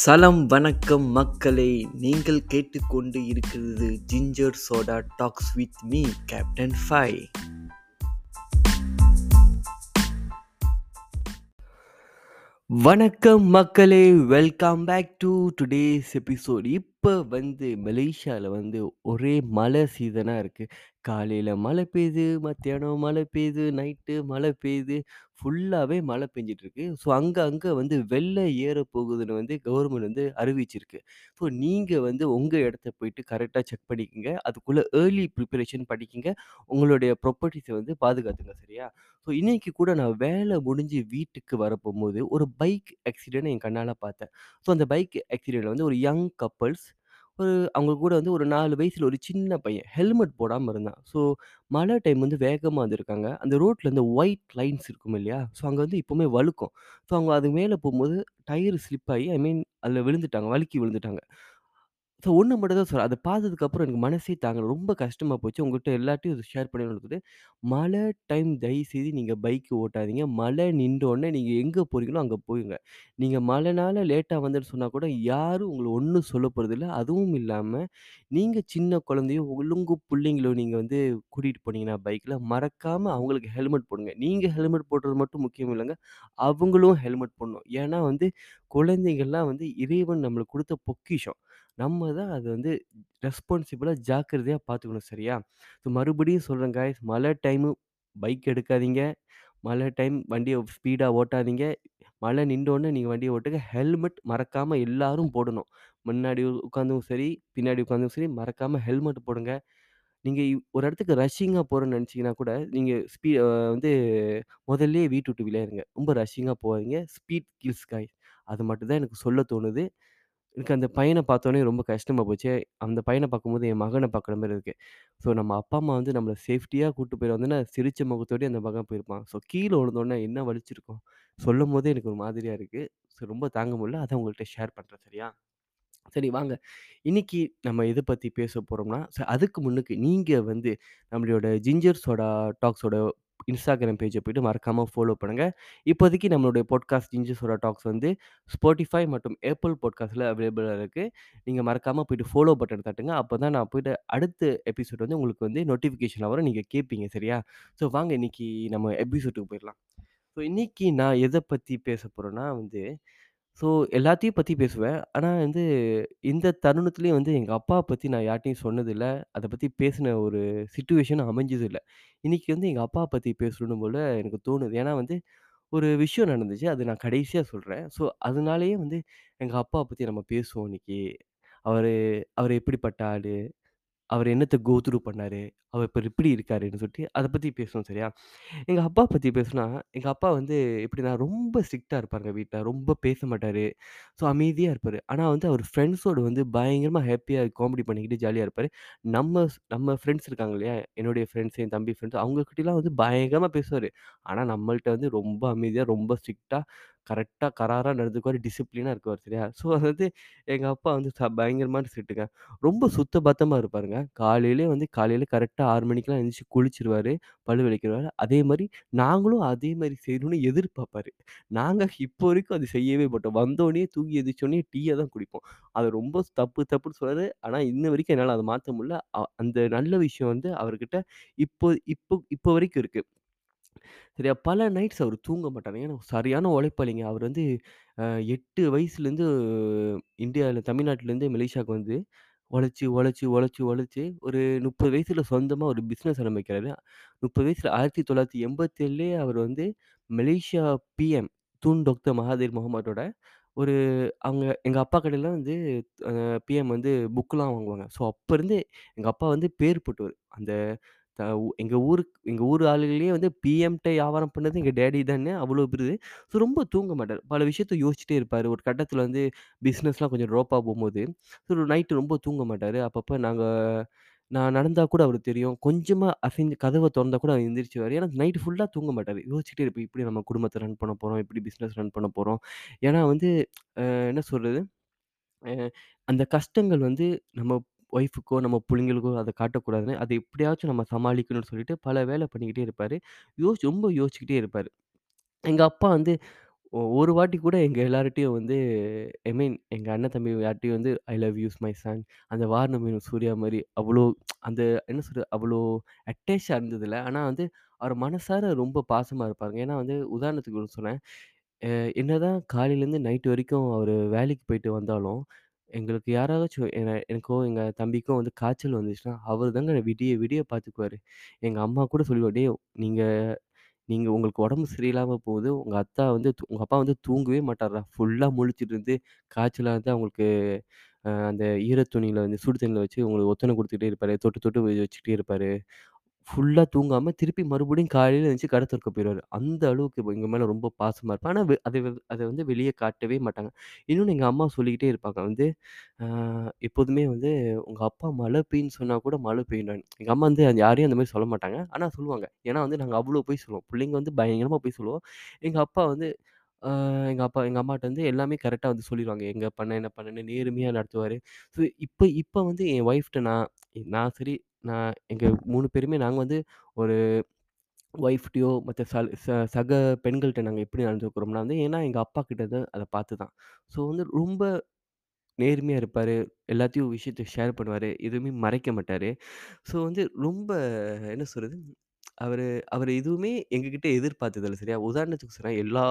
சலம் வணக்கம் மக்களை. நீங்கள் கேட்டுக்கொண்டு இருக்கிறது ginger soda talks with me captain five வணக்கம் மக்களே. Welcome back to today's episode இப்போ வந்து மலேசியாவில் வந்து ஒரே மழை சீசனாக இருக்குது காலையில் மழை பெய்யுது மத்தியானம் மழை பெய்யுது நைட்டு மழை பெய்யுது ஃபுல்லாகவே மழை பெஞ்சிட்ருக்கு. ஸோ அங்கே அங்கே வந்து வெள்ளை ஏறப்போகுதுன்னு வந்து கவர்மெண்ட் வந்து அறிவிச்சிருக்கு. ஸோ நீங்கள் வந்து உங்கள் இடத்த போயிட்டு கரெக்டாக செக் பண்ணிக்கோங்க. அதுக்குள்ளே ஏர்லி ப்ரிப்பரேஷன் பண்ணிக்கோங்க உங்களுடைய ப்ராப்பர்ட்டிஸை வந்து பாதுகாத்துங்க சரியா? ஸோ இன்னைக்கு கூட நான் வேலை முடிஞ்சு வீட்டுக்கு வரப்போகும்போது ஒரு பைக் ஆக்சிடென்ட் என் கண்ணால் பார்த்தேன். ஸோ அந்த பைக் ஆக்சிடென்ட்ல வந்து ஒரு யங் கப்புள்ஸ் ஒரு அவங்க கூட வந்து ஒரு 4 வயசுல ஒரு சின்ன பையன் ஹெல்மெட் போடாம இருந்தான். ஸோ மழை டைம் வந்து வேகமா வந்திருக்காங்க. அந்த ரோட்ல இந்த ஒயிட் லைன்ஸ் இருக்கும் இல்லையா? ஸோ அங்க வந்து எப்பவுமே வழுக்கும். ஸோ அவங்க அது மேல போம்போது டயர் ஸ்லிப் ஆயி ஐ மீன் அதில விழுந்துட்டாங்க. வழுக்கி விழுந்துட்டாங்க. ஸோ ஒண்ணு மட்டும் தான் சொல்றேன். அத பார்த்ததுக்கப்புறம் எனக்கு மனசே தாங்கல. ரொம்ப கஷ்டமா போச்சு. உங்ககிட்ட எல்லார்ட்டயும் இத ஷேர் பண்ணணும்னு மழை டைம் தயவுசெய்து நீங்க பைக் ஓட்டாதீங்க. மழை நின்றோனே நீங்க எங்க போறீங்களோ அங்க போயிடுங்க. நீங்க மழைனால லேட்டா வந்தேன்னு சொன்னா கூட யாரும் உங்கள ஒண்ணும் சொல்ல போறதில்ல. அதுவும் இல்லாம நீங்க சின்ன குழந்தையோ, உங்க புள்ளைங்களோ நீங்க வந்து கூட்டிட்டு போனீங்கன்னா பைக்ல, மறக்காம அவங்களுக்கு ஹெல்மெட் போடுங்க. நீங்க ஹெல்மெட் போடுறது மட்டும் முக்கியம் இல்லங்க. அவங்களும் ஹெல்மெட் போடணும். ஏன்னா வந்து குழந்தைகள்லாம் வந்து இறைவன் நம்மளுக்கு குடுத்த பொக்கிஷம். நம்ம தான் அது வந்து ரெஸ்பான்சிபிளா ஜாக்கிரதையா பார்த்துக்கணும் சரியா? ஸோ மறுபடியும் சொல்றேன் காய்ஸ் மழை டைமு பைக் எடுக்காதீங்க. மழை டைம் வண்டிய ஸ்பீடா ஓட்டாதீங்க. மழை நின்றோனே நீங்க வண்டிய ஓட்டுங்க. ஹெல்மெட் மறக்காம எல்லாரும் போடணும். முன்னாடி உட்காந்தும் சரி, பின்னாடி உட்காந்தும் சரி மறக்காம ஹெல்மெட் போடுங்க. நீங்க இ ஒரு இடத்துக்கு ரஷ்ஷிங்கா போகிறோன்னு நெனச்சீங்கன்னா கூட, நீங்க ஸ்பீ அ வந்து முதல்லயே வீட்ட விட்டு விளையாடுங்க ரொம்ப ரஷ்ஷிங்கா போகாதீங்க. Speed kills guys. அது மட்டும் தான் எனக்கு சொல்ல தோணுது. எனக்கு அந்த பையன பார்த்தோனே ரொம்ப கஷ்டமா போச்சு. அந்த பையன பார்க்கும்போது என் மகன பார்க்குற மாரி இருக்கு. ஸோ நம்ம அப்பா, அம்மா வந்து நம்மள சேஃப்டியா கூட்டு போயிருந்தோன்னா, சிரிச்ச முகத்தோடயே அந்த மகன் போயிருப்பான். ஸோ கீழ விழுந்தோனே என்ன வலிச்சிருக்கும்? சொல்லும்போதே எனக்கு ஒரு மாதிரியா இருக்கு. ஸோ ரொம்ப தாங்க முடியல. அதான் உங்கள்ட்ட ஷேர் பண்றேன் சரியா? சரி வாங்க. இன்னைக்கு நம்ம எத பத்தி பேச போறோம்னா, ச அதுக்கு முன்னுக்கு நீங்க வந்து நம்மளோட ஜிஞ்சர் சோடா டாக்ஸோட இன்ஸ்டாகிராம் பேஜை போய்ட்டு மறக்காமல் ஃபாலோ பண்ணுங்க. இப்போதைக்கு நம்மளுடைய பாட்காஸ்ட் ஜிஞ்சஸோட டாக்ஸ் வந்து ஸ்போட்டிஃபை மற்றும் ஏப்பிள் பாட்காஸ்ட்ல அவைலபிளாக இருக்குது நீங்கள் மறக்காமல் போயிட்டு ஃபாலோ பட்டன் தட்டுங்க. அப்பதான் நான் போயிட்டு அடுத்த எபிசோட் வந்து உங்களுக்கு வந்து நோட்டிஃபிகேஷன் வரும். நீங்கள் கேட்பீங்க சரியா? ஸோ வாங்க இன்னைக்கு நம்ம எபிசோட்டுக்கு போயிடலாம் ஸோ இன்றைக்கி நான் எதை பற்றி பேச போகிறேன்னா வந்து, ஸோ எல்லாத்தையும் பத்தி பேசுவேன். ஆனா வந்து இந்த தருணத்திலயும் வந்து எங்க அப்பாவ பத்தி நான் யார்ட்டயும் சொன்னதில்ல. அத பத்தி பேசின ஒரு சிச்சுவேஷன் அமைஞ்சதும் இல்லை இன்னைக்கு வந்து எங்க அப்பாவ பத்தி பேசணும் போல எனக்கு தோணுது. ஏன்னா வந்து ஒரு விஷயம் நடந்துச்சு. அது நான் கடைசியா சொல்றேன். ஸோ அதனாலேயே வந்து எங்க அப்பாவ பத்தி நம்ம பேசுவோம் இன்னைக்கு. அவரு அவரு எப்படிப்பட்ட ஆளு? அவர் என்னத்த கோ த்ரூ பண்ணாரு? அவர் இப்ப எப்படி இருக்காருன்னு சொல்லிட்டு அத பத்தி பேசுவோம் சரியா? எங்க அப்பா பத்தி பேசுனா, எங்க அப்பா வந்து எப்படின்னா ரொம்ப ஸ்ட்ரிக்ட்டா இருப்பாருங்க வீட்ல. ரொம்ப பேச மாட்டாரு. ஸோ அமைதியா இருப்பாரு. ஆனா வந்து அவர் ஃப்ரெண்ட்ஸோட வந்து பயங்கரமா ஹேப்பியா காமெடி பண்ணிக்கிட்டு ஜாலியா இருப்பாரு. நம்ம ஸ் நம்ம ஃப்ரெண்ட்ஸ் இருக்காங்க இல்லையா? என்னுடைய ஃப்ரெண்ட்ஸ், என் தம்பி ஃப்ரெண்ட்ஸ் அவங்ககிட்டலாம் வந்து பயங்கரமா பேசுவாரு. ஆனா நம்மள்ட்ட வந்து ரொம்ப அமைதியா, ரொம்ப ஸ்ட்ரிக்ட்டா, கரெக்டாக கராராக நடந்துக்குவார் டிசிப்ளினாக இருக்குவார் சரியா? ஸோ அதை வந்து எங்கள் அப்பா வந்து ச பயங்கரமான ஸ்ட்ரிக்ட்டுங்க. ரொம்ப சுத்த பத்தமாக இருப்பாருங்க. காலையிலே வந்து காலையில் கரெக்டாக ஆறு மணிக்கெல்லாம் எழுந்திரிச்சி குளிச்சிருவார் பல்லு விளக்கிருவாரு. அதே மாதிரி நாங்களும் அதே மாதிரி செய்யணும்னு எதிர்பார்ப்பாரு. நாங்கள் இப்போ வரைக்கும் அது செய்யவே மாட்டோம். வந்தோடனே தூங்கி எந்திரிச்சோனே டீயை தான் குடிப்போம். அது ரொம்ப தப்பு தப்புன்னு சொல்றாரு. ஆனால் இன்ன வரைக்கும் என்னால் அதை மாற்ற முடியல. அ அந்த நல்ல விஷயம் வந்து அவர்கிட்ட இப்போ இப்போ இப்போ வரைக்கும் இருக்கு. சரியா, பல நைட்ஸ் அவரு தூங்க மாட்டாரு. ஏன்னா சரியான உழைப்பாளிங்க. அவரு வந்து அ 8 வயசுலேருந்து இந்தியால தமிழ்நாட்டிலேருந்து மலேசியாவுக்கு வந்து உழைச்சு, உழைச்சு, உழைச்சு, உழைச்சு ஒரு 30 வயசுல சொந்தமா ஒரு பிசினஸ் ஆரம்பிக்கிறாரு. 30 வயசுல 1987லயே அவர் வந்து Malaysia PM Tun doctor Mahathir முகமதோட ஒரு அவங்க எங்க அப்பா கடையில வந்து அ பிஎம் வந்து புக்லாம் வாங்குவாங்க. ஸோ அப்போ இருந்து எங்க அப்பா வந்து பேர் போட்டவரு. அந்த த எங்க ஊருக்கு எங்க ஊர் ஆளுகளயே வந்து பிஎம்ட்ட வியாபாரம் பண்ணது எங்க டாடி தான்னு அவ்வளோ பெருது. ஸோ ரொம்ப தூங்க மாட்டாரு. பல விஷயத்த யோசிச்சுட்டே இருப்பாரு. ஒரு கட்டத்தில வந்து பிசினஸ்லாம் கொஞ்சம் ட்ராப்பா போம்போது, ஸோ நைட்டு ரொம்ப தூங்க மாட்டாரு. அப்பப்ப நாங்க நான் நடந்தா கூட அவருக்கு தெரியும். கொஞ்சமா அசைந்து கதவ தொறந்தா கூட அவர் எந்திரிச்சுருவாரு. ஏன்னா நைட் ஃபுல்லா தூங்க மாட்டாரு. யோசிச்சுட்டே இருப்பேன் எப்படி நம்ம குடும்பத்த ரன் பண்ண போறோம்? எப்படி பிசினஸ் ரன் பண்ண போறோம்? ஏன்னா வந்து அ என்ன சொல்றது? அ அந்த கஷ்டங்கள் வந்து நம்ம ஒய்ஃபுக்கோ நம்ம பிள்ளைங்களுக்கோ அத காட்டக்கூடாதுன்னு, அத எப்படியாச்சும் நம்ம சமாளிக்கணும்னு சொல்லிட்டு பல வேலை பண்ணிக்கிட்டே இருப்பாரு. யோசிச்சு ரொம்ப யோசிச்சுக்கிட்டே இருப்பாரு. எங்க அப்பா வந்து ஒ ஒரு வாட்டி கூட எங்க எல்லார்ட்டயும் வந்து ஐ மீன் எங்க அண்ணன், தம்பி யார்ட்டயும் வந்து I love you my son அந்த வாரணம் சூர்யா மாரி அவ்ளோ அந்த என்ன சொல்றது? அவ்ளோ அட்டாச்சா இருந்ததில்ல. ஆனா வந்து அவர் மனசார ரொம்ப பாசமா இருப்பாருங்க. ஏன்னா வந்து உதாரணத்துக்கு ஒண்ணு என்ன அ என்னதான் காலையிலேருந்து நைட் வரைக்கும் அவரு வேலைக்கு போயிட்டு வந்தாலும், எங்களுக்கு யாராச்சும் என எனக்கோ, எங்க தம்பிக்கோ வந்து காய்ச்சல் வந்துச்சுன்னா, அவரு தாங்க விடிய விடிய பார்த்துக்குவாரு. எங்க அம்மா கூட சொல்லுவா, "டேய் நீங்க நீங்க உங்களுக்கு உடம்பு சரியில்லாம போகுது. உங்க அத்தா வந்து உங்கள் உங்க அப்பா வந்து தூங்கவே மாட்டார்றா. ஃபுல்லா முழிச்சுட்டு இருந்து காய்ச்சலா இருந்தா அவங்களுக்கு அ அந்த ஈர துணியில வந்து சுடு தண்ணியில் வச்சு உங்களுக்கு ஒத்தடம் குடுத்துட்டே இருப்பாரு. தொட்டு தொட்டு வச்சுக்கிட்டே இருப்பாரு. ஃபுல்லா தூங்காம திருப்பி மறுபடியும் காலையில எந்திரிச்சு கடை திறக்க போயிருவாரு. அந்த அளவுக்கு எங்க மேல ரொம்ப பாசமா இருப்பாரு. ஆனா அதை அத அத வந்து வெளிய காட்டவே மாட்டாங்க. இன்னொன்னு எங்க அம்மா சொல்லிக்கிட்டே இருப்பாங்க வந்து, எப்போதுமே வந்து உங்க அப்பா மழை பெய்யுன்னு சொன்னா கூட மழை பெய்யும்டான்னு. எங்க அம்மா வந்து யாரையும் அந்த மாரி சொல்ல மாட்டாங்க. ஆனா சொல்லுவாங்க. ஏன்னா வந்து நாங்க அவ்ளோ பொய் சொல்லுவோம். புள்ளைங்க வந்து பயங்கரமா பொய் சொல்லுவோம். எங்க அப்பா வந்து எங்கள் எங்க அப்பா எங்க அம்மாட்ட வந்து எல்லாமே கரெக்ட்டா வந்து சொல்லிருவாங்க. எங்க பண்ண, என்ன பண்ணேன்னு நேர்மையா நடத்துவாரு. ஸோ இப்ப இப்ப வந்து என் ஒய்ஃப்ட்ட நான் நான் சரி நான் எங்க 3 பேருமே நாங்க வந்து ஒரு ஒய்ஃப்ட்டயோ மத்த சல் ச சக பெண்கள்ட்ட நாங்க எப்படி நடந்துக்கிறோம்னா வந்து ஏன்னா எங்க அப்பா கிட்ட இருந்து அத பார்த்து தான். ஸோ வந்து ரொம்ப நேர்மையா இருப்பாரு. எல்லாத்தையும் விஷயத்த ஷேர் பண்ணுவாரு. எதுவுமே மறைக்க மாட்டாரு. ஸோ வந்து ரொம்ப என்ன சொல்றது? அவரு அவரு எதுவுமே எங்ககிட்ட எதிர்பார்த்ததில்ல சரியா? உதாரணத்துக்கு சொல்றேன். எல்லா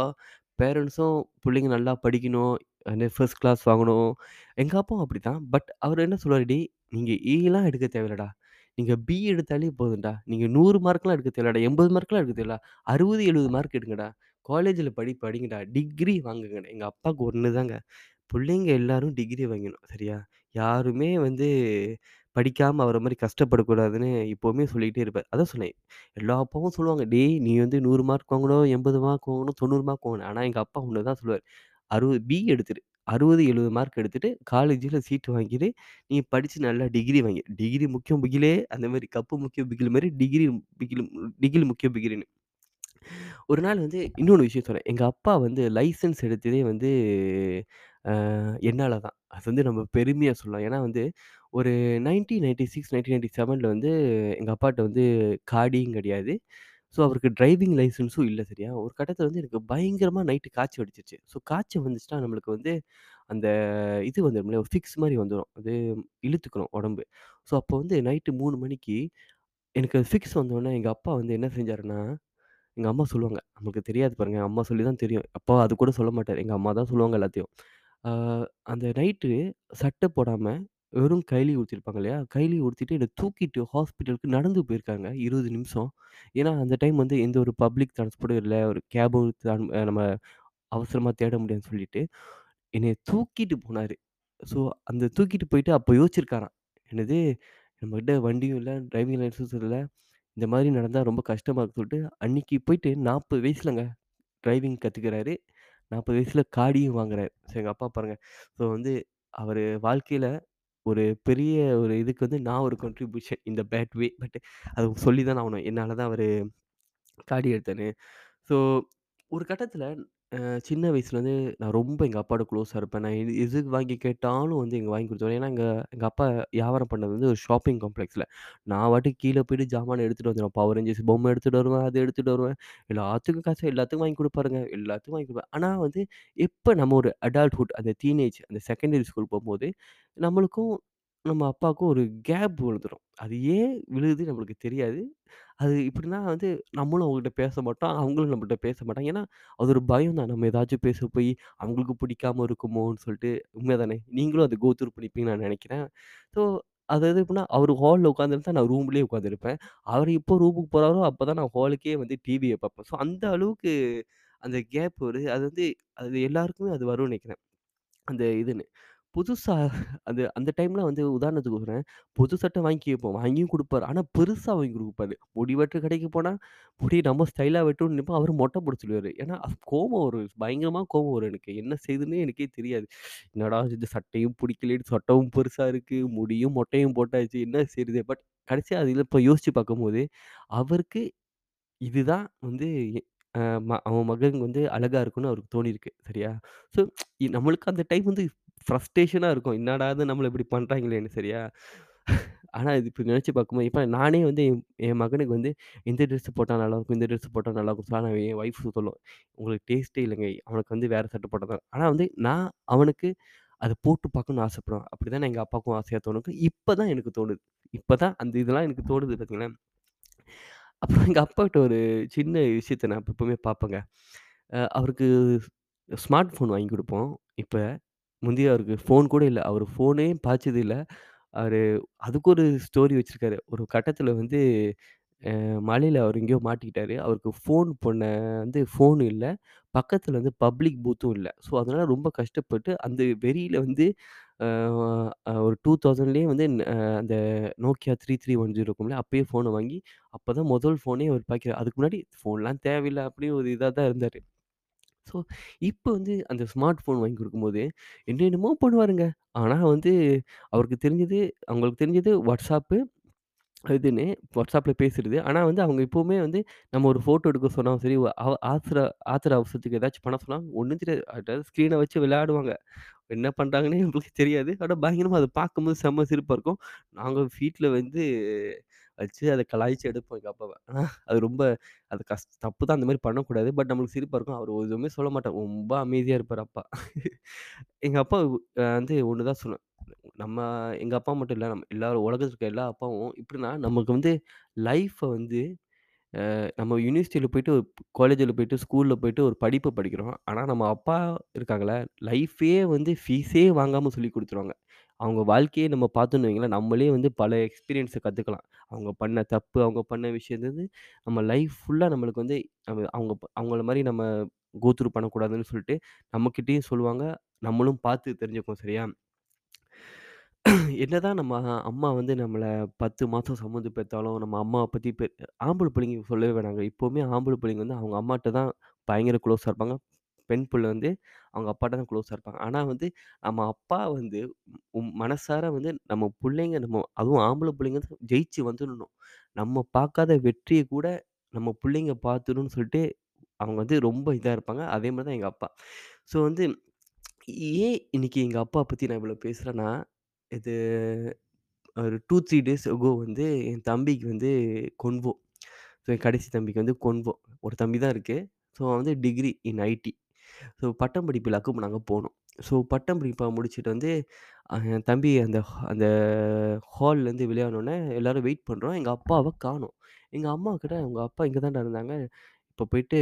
பேரண்ட்ஸும் புள்ளைங்க நல்லா படிக்கணும். வந்து ஃபர்ஸ்ட் கிளாஸ் வாங்கணும். எங்க அப்பாவும் அப்படித்தான். பட் அவரு என்ன சொல்லுவாரு, "டேய் நீங்க ஏலாம் எடுக்க தேவையில்லடா. நீங்க பி எடுத்தாலே போதும்டா. நீங்க 100 மார்க்லாம் எடுக்க தேவையில்லடா. 80 மார்க்லாம் எடுக்க தேவையில்ல. 60, 70 மார்க் எடுங்கடா. காலேஜ்ல படி படிங்கடா. டிகிரி வாங்குங்கடா." எங்க அப்பாவுக்கு ஒண்ணு தாங்க. புள்ளைங்க எல்லாரும் டிகிரி வாங்கிடணும். சரியா? யாருமே வந்து படிக்காம அவர மாரி கஷ்டப்படக்கூடாதுன்னு எப்பவுமே சொல்லிக்கிட்டே இருப்பாரு. அதான் சொன்னேன். எல்லா அப்பாவும் சொல்லுவாங்க, "டேய் நீ வந்து 100 மார்க் வாங்கணும், 80 மார்க் வாங்கணும், 90 மார்க் வாங்கணும்." ஆனா எங்க அப்பா ஒண்ணு தான் சொல்லுவாரு. 60 பி எடுத்துரு. 60, 70 மார்க் எடுத்துட்டு காலேஜ்ல சீட் வாங்கிரு. நீ படிச்சு நல்லா டிகிரி வாங்கி டிகிரி முக்கியம் பிகிலே அந்த மாரி கப்பு முக்கியம் பிகில் மாரி டிகிரி பிகில் டிகிரி முக்கியம் பிகில்ன்னு. ஒரு நாள் வந்து இன்னொன்னு விஷயம் சொல்றேன். எங்க அப்பா வந்து லைசென்ஸ் எடுத்ததே வந்து அ என்னால தான். அது வந்து நம்ம பெருமையா சொல்லலாம். ஏன்னா வந்து ஒரு 1996, 1997ல வந்து எங்க அப்பாட்ட வந்து காடியும் கிடையாது. ஸோ அவருக்கு டிரைவிங் லைசென்ஸும் இல்லை சரியா? ஒரு கட்டத்தில் வந்து எனக்கு பயங்கரமாக நைட்டு காய்ச்சல் அடிச்சிருச்சு ஸோ காய்ச்சல் வந்துச்சுன்னா நம்மளுக்கு வந்து அந்த இது வந்துடும்ல ஒரு ஃபிக்ஸ் மாதிரி வந்துடும் அது இழுத்துக்கணும் உடம்பு. ஸோ அப்போ வந்து நைட்டு மூணு மணிக்கு எனக்கு அது ஃபிக்ஸ் வந்தோடனே எங்கள் அப்பா வந்து என்ன செஞ்சாருன்னா எங்கள் அம்மா சொல்லுவாங்க. நமக்கு தெரியாது பாருங்க. அம்மா சொல்லி தான் தெரியும். அப்பா அது கூட சொல்ல மாட்டார் எங்கள் அம்மா தான் சொல்லுவாங்க எல்லாத்தையும். அந்த நைட்டு சட்டை போடாமல் வெறும் கைலி உடுத்திருப்பாங்க இல்லையா? கைலி உடுத்திட்டு என்ன தூக்கிட்டு ஹாஸ்பிட்டலுக்கு நடந்து போயிருக்காங்க 20 நிமிஷம். ஏன்னா அந்த டைம் வந்து எந்த ஒரு பப்ளிக் டிரான்ஸ்போர்ட்டும் இல்ல. ஒரு கேபும் தன் நம்ம அவசரமா தேட முடியாதுன்னு சொல்லிட்டு, என்னைய தூக்கிட்டு போனாரு. ஸோ அந்த தூக்கிட்டு போயிட்டு அப்ப யோசிச்சிருக்காராம். என்னது நம்மகிட்ட வண்டியும் இல்ல, டிரைவிங் லைசன்ஸும் இல்ல. இந்த மாரி நடந்தா ரொம்ப கஷ்டமா இருக்குன்னு சொல்லிட்டு, அன்னைக்கு போயிட்டு 40 வயசுலங்க டிரைவிங் கத்துக்கிறாரு. 40 வயசுல காடியும் வாங்குறாரு. ஸோ எங்க அப்பா பாருங்க. ஸோ வந்து அவரு வாழ்க்கையில ஒரு பெரிய ஒரு இதுக்கு வந்து நான் ஒரு contribution in the bad way. But அது சொல்லி தான ஆவணும். என்னால தான் அவரு காடி எடுத்தாரு. ஸோ ஒரு கட்டத்தில அ சின்ன வயசுலேருந்து நான் ரொம்ப எங்க அப்பாவோட க்ளோஸா இருப்பேன். நான் எது எது வாங்கி கேட்டாலும் வந்து எங்க வாங்கி குடுத்துருவாரு. ஏன்னா எங்க எங்க அப்பா வியாபாரம் பண்ணது வந்து ஒரு ஷாப்பிங் காம்ப்ளெக்ஸ்ல. நான் பாட்டுக்கு கீழ போயிட்டு ஜாமான எடுத்துட்டு வந்துருவேன். பவர் ரேஞ்சர்ஸ் பொம்மை எடுத்துட்டு வருவேன், அது எடுத்துட்டு வருவேன். எல்லாத்துக்கும் காசு எல்லாத்துக்கும் வாங்கி குடுப்பாருங்க. எல்லாத்துக்கும் வாங்கி கொடுப்பேன் ஆனா வந்து எப்ப நம்ம ஒரு அடல்ட்ஹுட் அந்த டீனேஜ் அந்த செகண்டரி ஸ்கூல் போம்போது, நம்மளுக்கும் நம்ம அப்பாவுக்கும் ஒரு கேப் விழுந்துரும். அது ஏன் விழுது நம்மளுக்கு தெரியாது. அது இப்படின்னா வந்து நம்மளும் அவங்ககிட்ட பேச மாட்டோம். அவங்களும் நம்மள்ட்ட பேச மாட்டாங்க. ஏன்னா, அது ஒரு பயம் தான். நம்ம ஏதாச்சும் பேச போய் அவங்களுக்கு பிடிக்காம இருக்குமோன்னு சொல்லிட்டு. உண்மை தானே? நீங்களும் அத கோ த்ரூ பண்ணியிருப்பீங்கன்னு நான் நெனைக்கிறேன். ஸோ, அதாவது எப்படின்னா, அவரு ஹால்ல உட்காந்துருந்தா நான் ரூம்லயே உட்காந்துருப்பேன். அவரு எப்போ ரூமுக்கு போறாரோ, அப்பதான் நான் ஹாலுக்கே வந்து டிவிய பார்ப்பேன். ஸோ, அந்த அளவுக்கு அந்த கேப் வருது. அது வந்து அது எல்லாருக்குமே அது வரும்னு நெனைக்கிறேன். அந்த இதுன்னு. புதுசா அது அந்த டைம்ல வந்து உதாரணத்துக்கு சொல்றேன். புது சட்டை வாங்கி கேட்போம். வாங்கியும் குடுப்பாரு. ஆனா பெருசா வாங்கி குடுப்பாரு. முடி வெட்டுற கடைக்கு போனா, முடிய நம்ம ஸ்டைலா வெட்டணும்னு நினைப்போம். அவரு மொட்டை போட ஏன்னா கோவம் வரும். பயங்கரமா கோவம் வரும் எனக்கு. என்ன செய்யுதுன்னே எனக்கே தெரியாது. என்னடா இது சட்டையும் பிடிக்கல சட்டவும் பெருசா இருக்கு, முடியும் மொட்டையும் போட்டாச்சு. என்ன செய்றது? பட் கடைசியா அதில் இப்ப யோசிச்சு பார்க்கும்போது, அவருக்கு இதுதான் வந்து எ அ ம அவன் மகன் வந்து அழகா இருக்குன்னு அவருக்கு தோணியிருக்கு. சரியா? ஸோ நம்மளுக்கு அந்த டைம் வந்து ஃப்ரஸ்ட்ரேஷனா இருக்கும். என்னடா இது நம்மள இப்படி பண்றாங்களேன்னு சரியா? ஆனா இது இப்ப நினச்சி பார்க்கும்போது இப்ப நானே வந்து என் என் மகனுக்கு வந்து இந்த ட்ரெஸ் போட்டா நல்லாயிருக்கும், இந்த ட்ரெஸ் போட்டா நல்லாயிருக்கும் சொன்னா, நான் என் ஒய்ஃப் சொல்லும். உங்களுக்கு டேஸ்ட்டே இல்லங்க. அவனுக்கு வந்து வேற சட்டை போட்டா தான் ஆனா வந்து நான் அவனுக்கு அத போட்டு பார்க்கணும்னு ஆசைப்படுவேன். அப்படிதானே எங்க அப்பாவுக்கும் ஆசையா தோணும். இப்போ தான் எனக்கு தோணுது. இப்போ தான் அந்த இதெல்லாம் எனக்கு தோணுது பார்த்தீங்களா? அப்புறம் எங்க அப்பாட்ட ஒரு சின்ன விஷயத்த நான் எப்பவுமே பார்ப்பேங்க. அ அவருக்கு ஸ்மார்ட் ஃபோன் வாங்கி குடுப்போம். இப்ப முந்தைய அவருக்கு ஃபோன் கூட இல்ல. அவரு ஃபோனே பாய்ச்சது இல்ல. அவரு அதுக்கு ஒரு ஸ்டோரி வச்சிருக்காரு. ஒரு கட்டத்தில வந்து அ அவர் அவரு எங்கேயோ மாட்டிக்கிட்டாரு. அவருக்கு ஃபோன் பண்ண வந்து ஃபோன் இல்ல. பக்கத்தில வந்து பப்ளிக் பூத்தும் இல்ல. ஸோ, அதனால ரொம்ப கஷ்டப்பட்டு அந்த வெறியில வந்து அ தௌசண்ட்லேயே ஒரு 2000லயே வந்து அ அந்த Nokia 3310 இருக்கும்ல, அப்பயே ஃபோன வாங்கி அப்பதான் முதல் ஃபோனே அவர் பாய்க்கிறார். அதுக்கு முன்னாடி ஃபோன்லாம் தேவையில்ல அப்படின்னு ஒரு இதா தான் இருந்தாரு. ஸோ, இப்போ வந்து அந்த ஸ்மார்ட் ஃபோன் வாங்கி கொடுக்கும்போது என்னென்னமோ பண்ணுவாருங்க. ஆனா வந்து அவருக்கு தெரிஞ்சது அவங்களுக்கு தெரிஞ்சது WhatsApp இதுன்னு WhatsAppல பேசுறது. ஆனா வந்து அவங்க எப்பவுமே வந்து நம்ம ஒரு ஃபோட்டோ எடுக்க சொன்னாலும் சரி, அவ ஆத்திர ஆத்திர அவசரத்துக்கு ஏதாச்சும் பண்ண சொன்னா ஒண்ணும் தெரியாது. அதாவது ஸ்க்ரீன வச்சு விளையாடுவாங்க. என்ன பண்றாங்கன்னே நம்மளுக்கு தெரியாது. ஆனா பயங்கரமா அத பார்க்கும்போது செம்ம சிரிப்பா இருக்கும். நாங்க வீட்ல வந்து வச்சு அதை கலாய்ச்சி எடுப்போம் எங்கள் அப்பாவை ஆனால் அது ரொம்ப அது கஷ்ட தப்பு தான் அந்த மாதிரி பண்ணக்கூடாது. பட் நம்மளுக்கு சிரிப்பாக இருக்கும். அவர் எதுவுமே சொல்ல மாட்டார். ரொம்ப அமைதியாக இருப்பார் அப்பா. எங்கள் அப்பா வந்து ஒன்று தான் சொல்லுவேன். நம்ம எங்கள் அப்பா மட்டும் இல்லை நம்ம எல்லாரும் உலகத்தில் இருக்க எல்லா அப்பாவும் எப்படின்னா, நமக்கு வந்து லைஃப்பை வந்து நம்ம யூனிவர்சிட்டியில் போயிட்டு, காலேஜில் போயிட்டு, ஸ்கூலில் போயிட்டு ஒரு படிப்பை படிக்கிறோம். ஆனால் நம்ம அப்பா இருக்காங்களே லைஃபே வந்து ஃபீஸே வாங்காமல் சொல்லிக் கொடுத்துருவாங்க அவங்க வாழ்க்கையே நம்ம பார்த்தோன்னு வைங்களேன், நம்மளே வந்து பல எக்ஸ்பீரியன்ஸ கத்துக்கலாம். அவங்க பண்ண தப்பு, அவங்க பண்ண விஷயத்துலருந்து நம்ம லைஃப் ஃபுல்லா நம்மளுக்கு வந்து நம்ம அவங்க அவங்கள மாரி நம்ம கோ த்ரூ பண்ணக்கூடாதுன்னு சொல்லிட்டு, நம்மகிட்டயும் சொல்லுவாங்க. நம்மளும் பார்த்து தெரிஞ்சுக்குவோம் சரியா? என்னதான் நம்ம அம்மா வந்து நம்மள 10 மாசம் சுமந்து பெத்தாலும், நம்ம அம்மாவ பத்தி பெ ஆம்பள புள்ளைங்க சொல்லவே வேணாங்க. இப்பவுமே ஆம்பள புள்ளைங்க வந்து அவங்க அம்மாட்ட தான் பயங்கர குளோஸா இருப்பாங்க. பெண் பிள்ளை வந்து அவங்க அப்பாட்ட தான் க்ளோஸாக இருப்பாங்க. ஆனால் வந்து நம்ம அப்பா வந்து உம் மனசார வந்து நம்ம பிள்ளைங்க நம்ம அதுவும் ஆம்பளை பிள்ளைங்க வந்து ஜெயிச்சு வந்துடணும் நம்ம பார்க்காத வெற்றியை கூட நம்ம பிள்ளைங்க பார்த்துடணும்னு சொல்லிட்டு அவங்க வந்து ரொம்ப இதாக இருப்பாங்க. அதே மாதிரி தான் எங்கள் அப்பா. ஸோ வந்து ஏன் இன்னைக்கு எங்கள் அப்பா பற்றி நான் இவ்வளோ பேசுகிறேன்னா இது ஒரு 2, 3 டேஸ் அகோ வந்து என் தம்பிக்கு வந்து கொன்வோ. ஸோ என் கடைசி தம்பிக்கு வந்து கொன்வோ. ஒரு தம்பி தான் இருக்குது ஸோ வந்து டிகிரி இன் ஐடி. ஸோ பட்டம் படிப்பு விழாக்கு நாங்க போனோம். ஸோ பட்டம் படிப்பை முடிச்சுட்டு வந்து என் தம்பி அந்த அந்த ஹால்லேருந்து விளையாடணுன்னே எல்லாரும் வெயிட் பண்ணுறோம் எங்கள் அப்பாவை காணோம். எங்கள் அம்மா கிட்ட "உங்க அப்பா இங்கே தான்டா இருந்தாங்க. இப்போ போயிட்டு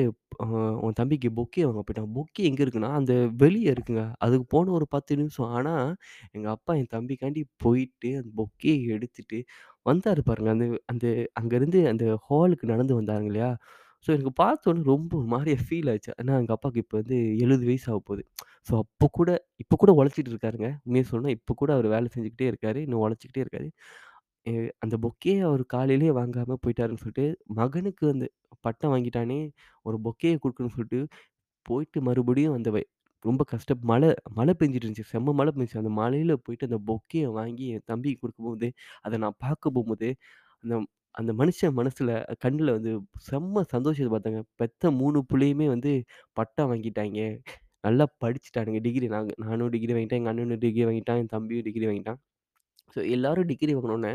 உன் தம்பிக்கு பொக்கே வாங்க போயிட்டான்." பொக்கே எங்கே இருக்குன்னா, அந்த வெளியே இருக்குங்க. அதுக்கு போன ஒரு 10 நிமிஷம். ஆனால் எங்கள் அப்பா என் தம்பிக்காண்டி போயிட்டு அந்த பொக்கேய எடுத்துட்டு வந்தாரு பாருங்க. அந்த அந்த அங்கேருந்து அந்த ஹாலுக்கு நடந்து வந்தாங்க இல்லையா? ஸோ எனக்கு பார்த்தோன்னே ரொம்ப ஒரு மாரியா ஃபீல் ஆச்சு. ஏன்னா எங்க அப்பாவுக்கு இப்போ வந்து 70 வயசு போகுது ஸோ அப்போ கூட இப்போ கூட உழைச்சிட்டு இருக்காருங்க. உண்மைய சொல்லணும்னா இப்போ கூட அவரு வேலை செஞ்சுக்கிட்டே இருக்காரு. இன்னும் உழைச்சுக்கிட்டே இருக்காரு. எ அந்த பொக்கே அவரு காலையிலேயே வாங்காம போயிட்டாருன்னு சொல்லிட்டு, மகனுக்கு வந்து பட்டம் வாங்கிட்டானே, ஒரு பொக்கேய குடுக்கணும்னு சொல்லிட்டு, போயிட்டு மறுபடியும் அந்த வ ரொம்ப கஷ்ட மழை மழை பெஞ்சுட்டு இருந்துச்சு. செம்ம மழை பெஞ்சுச்சு. அந்த மழையில போயிட்டு அந்த பொக்கேய வாங்கி என் தம்பிக்கு குடுக்கும்போது, அத நான் பார்க்க போம்போது, அந்த அந்த மனுஷன் மனசுல கண்ணுல வந்து செம்ம சந்தோஷத்த பார்த்தாங்க பெத்த 3 புள்ளையுமே வந்து பட்டம் வாங்கிட்டாய்ங்க. நல்லா படிச்சுட்டானுங்க. டிகிரி நாங்க நானும் டிகிரி வாங்கிட்டேன். எங்க அண்ணனும் டிகிரி வாங்கிட்டான். என் தம்பியும் டிகிரி வாங்கிட்டான். ஸோ எல்லாரும் டிகிரி வாங்குனோனே,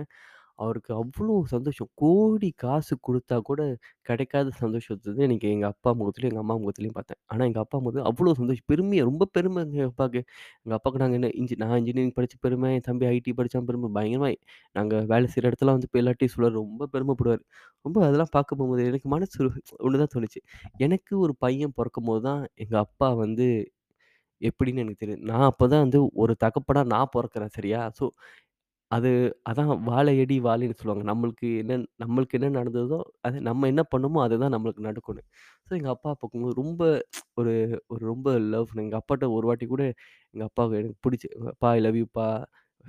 அவருக்கு அவ்வளோ சந்தோஷம். கோடி காசு குடுத்தா கூட கிடைக்காத சந்தோஷத்த வந்து எங்கள் எங்க அப்பா முகத்திலயும், எங்க அம்மா முகத்திலயும் பார்த்தேன். ஆனா எங்க அப்பா முகத்துல அவ்வளோ சந்தோஷம். பெருமையா ரொம்ப பெருமைங்க எங்க அப்பாக்கு. எங்க அப்பாவுக்கு நாங்க என்ன இன்ஜி நான் இன்ஜினியரிங் படிச்ச பெருமை, என் தம்பி ஐடி படிச்சான் பெருமை. பயங்கரமா நாங்க வேலை செய்ற இடத்துலலாம் வந்து இப்ப எல்லார்ட்டயும் சொல்லுவாரு. ரொம்ப பெருமைப்படுவாரு. ரொம்ப அதெல்லாம் பார்க்க போகும்போது எனக்கு மனசு ஒண்ணு தான் தோணுச்சு. எனக்கு ஒரு பையன் பொறக்கும்போது தான் எங்க அப்பா வந்து எப்படின்னு எனக்கு தெரியும். நான் அப்பதான் வந்து ஒரு தகப்பனா நான் பொறக்கிறேன் சரியா? ஸோ அது அதான் "வாழையடி வாழைன்னு" சொல்லுவாங்க. நம்மளுக்கு என்ன நம்மளுக்கு என்ன நடந்ததோ, அது நம்ம என்ன பண்ணோமோ அதுதான் நம்மளுக்கு நடக்கும்னு. ஸோ எங்க அப்பா பார்க்கும்போது ரொம்ப ஒரு ஒரு ரொம்ப லவ் எங்க அப்பாட்ட ஒரு வாட்டி கூட எங்க அப்பாவுக்கு எனக்கு பிடிச்சு "அப்பா ஐ லவ் யூப்பா,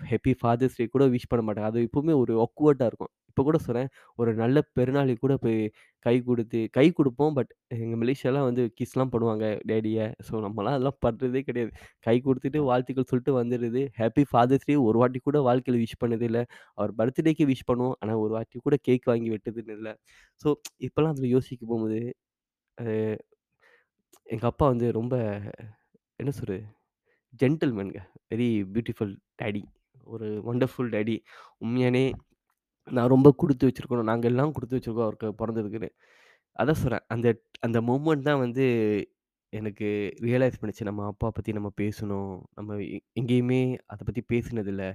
ஹேப்பி ஃபாதர்ஸ் டே" கூட விஷ் பண்ண மாட்டாங்க. அது எப்பவுமே ஒரு ஆக்வர்ட்டா இருக்கும். இப்போ கூட சொல்றேன், ஒரு நல்ல பெருநாளைக்கு கூட போய் கை குடுத்து கை குடுப்போம். பட் எங்க மலேசியாலாம் வந்து கிஸ்லாம் பண்ணுவாங்க டேடியை ஸோ நம்மலாம் அதெல்லாம் பண்றதே கிடையாது. கை குடுத்துட்டு வாழ்த்துக்கள் சொல்லிட்டு வந்துடுது ஹேப்பி ஃபாதர்ஸ் டே ஒரு வாட்டி கூட வாழ்க்கையில விஷ் பண்ணதே அவர் பர்த்டேக்கு விஷ் பண்ணுவோம். ஆனா ஒரு வாட்டி கூட கேக் வாங்கி வெட்டதுன்னு இல்ல. ஸோ இப்பலாம் அதில யோசிக்க போம்போது, அ எங்க அப்பா வந்து ரொம்ப என்ன சொல்றது? ஜென்டில்மேன்ங்க. Very beautiful daddy. ஒரு வண்டர்ஃபுல் டாடி. உண்மையானே நான் ரொம்ப கொடுத்து வச்சிருக்கணும். நாங்கள் எல்லாம் கொடுத்து வச்சிருக்கோம் அவருக்கு பிறந்ததுக்குன்னு அதான் சொல்கிறேன் அந்த அந்த மூமெண்ட் தான் வந்து எனக்கு ரியலைஸ் பண்ணுச்சு. நம்ம அப்பா பற்றி நம்ம பேசணும். நம்ம எ எங்கேயுமே அதை பற்றி பேசினதில்ல.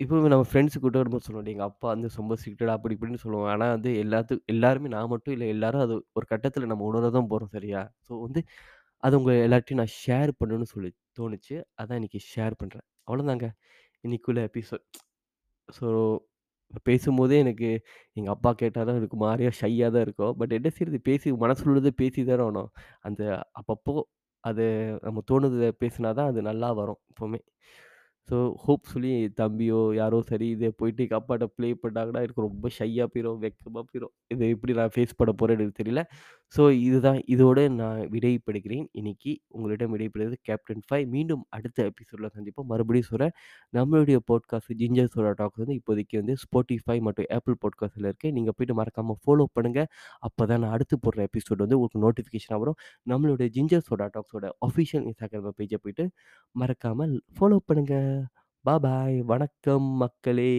இப்போ நம்ம ஃப்ரெண்ட்ஸு கூட வரும்போது சொல்லுவோம். எங்கள் அப்பா வந்து ரொம்ப ஸ்ட்ரிக்ட்டடா" அப்படி இப்படின்னு சொல்லுவோம். ஆனால் வந்து எல்லாத்து எல்லாருமே நான் மட்டும் இல்லை எல்லாரும் அது ஒரு கட்டத்தில் நம்ம உணர தான் போகிறோம் சரியா? ஸோ வந்து அது உங்கள் எல்லாத்தையும் நான் ஷேர் பண்ணணும்னு சொல்லி தோணுச்சு. அதான் இன்னைக்கு ஷேர் பண்ணுறேன் அவ்வளோதாங்க. இன்னைக்குள்ள எபிசோட். ஸோ பேசும்போதே எனக்கு எங்க அப்பா கேட்டாலும் தான் எனக்கு மாரியா ஷையா தான் இருக்கும். பட் என்ன செய்றது பேசி மனசுல பேசி தானே ஆகணும். அந்த அப்பப்போ அது நம்ம தோணுதை பேசினா தான் அது நல்லா வரும் எப்பவுமே. ஸோ ஹோப்ஃபுல்லி என் தம்பியோ யாரோ சரி இதை போயிட்டு எங்க அப்பாட்ட ப்ளே பண்ணாங்கன்னா எனக்கு ரொம்ப ஷையாக போயிடும் வெக்கமாக போயிடும் இதை எப்படி நான் ஃபேஸ் பண்ண போகிறேன்னு எனக்கு தெரியல. ஸோ இதுதான். இதோட நான் விடைப்படுகிறேன் இன்னைக்கு உங்களிடம் விடைபெறுவது கேப்டன் ஃபைவ் மீண்டும் அடுத்த எபிசோடில் சந்திப்போம். மறுபடியும் சொல்கிறேன் நம்மளுடைய பாட்காஸ்ட் ஜிஞ்சர் சோடா டாக்ஸ் வந்து இப்போதைக்கு வந்து ஸ்பாட்டிஃபை மற்றும் ஆப்பிள் பாட்காஸ்ட்ல இருக்குது நீங்கள் போயிட்டு மறக்காமல் ஃபாலோ பண்ணுங்கள் அப்போ தான் நான் அடுத்து போடுற எபிசோடு வந்து உங்களுக்கு நோட்டிஃபிகேஷனாக வரும். நம்மளுடைய ஜிஞ்சர் சோடா டாக்ஸோட அஃபிஷியல் இன்ஸ்டாகிராம் பேஜை போயிட்டு மறக்காமல் ஃபாலோ பண்ணுங்கள் பாய் பாய். வணக்கம் மக்களே!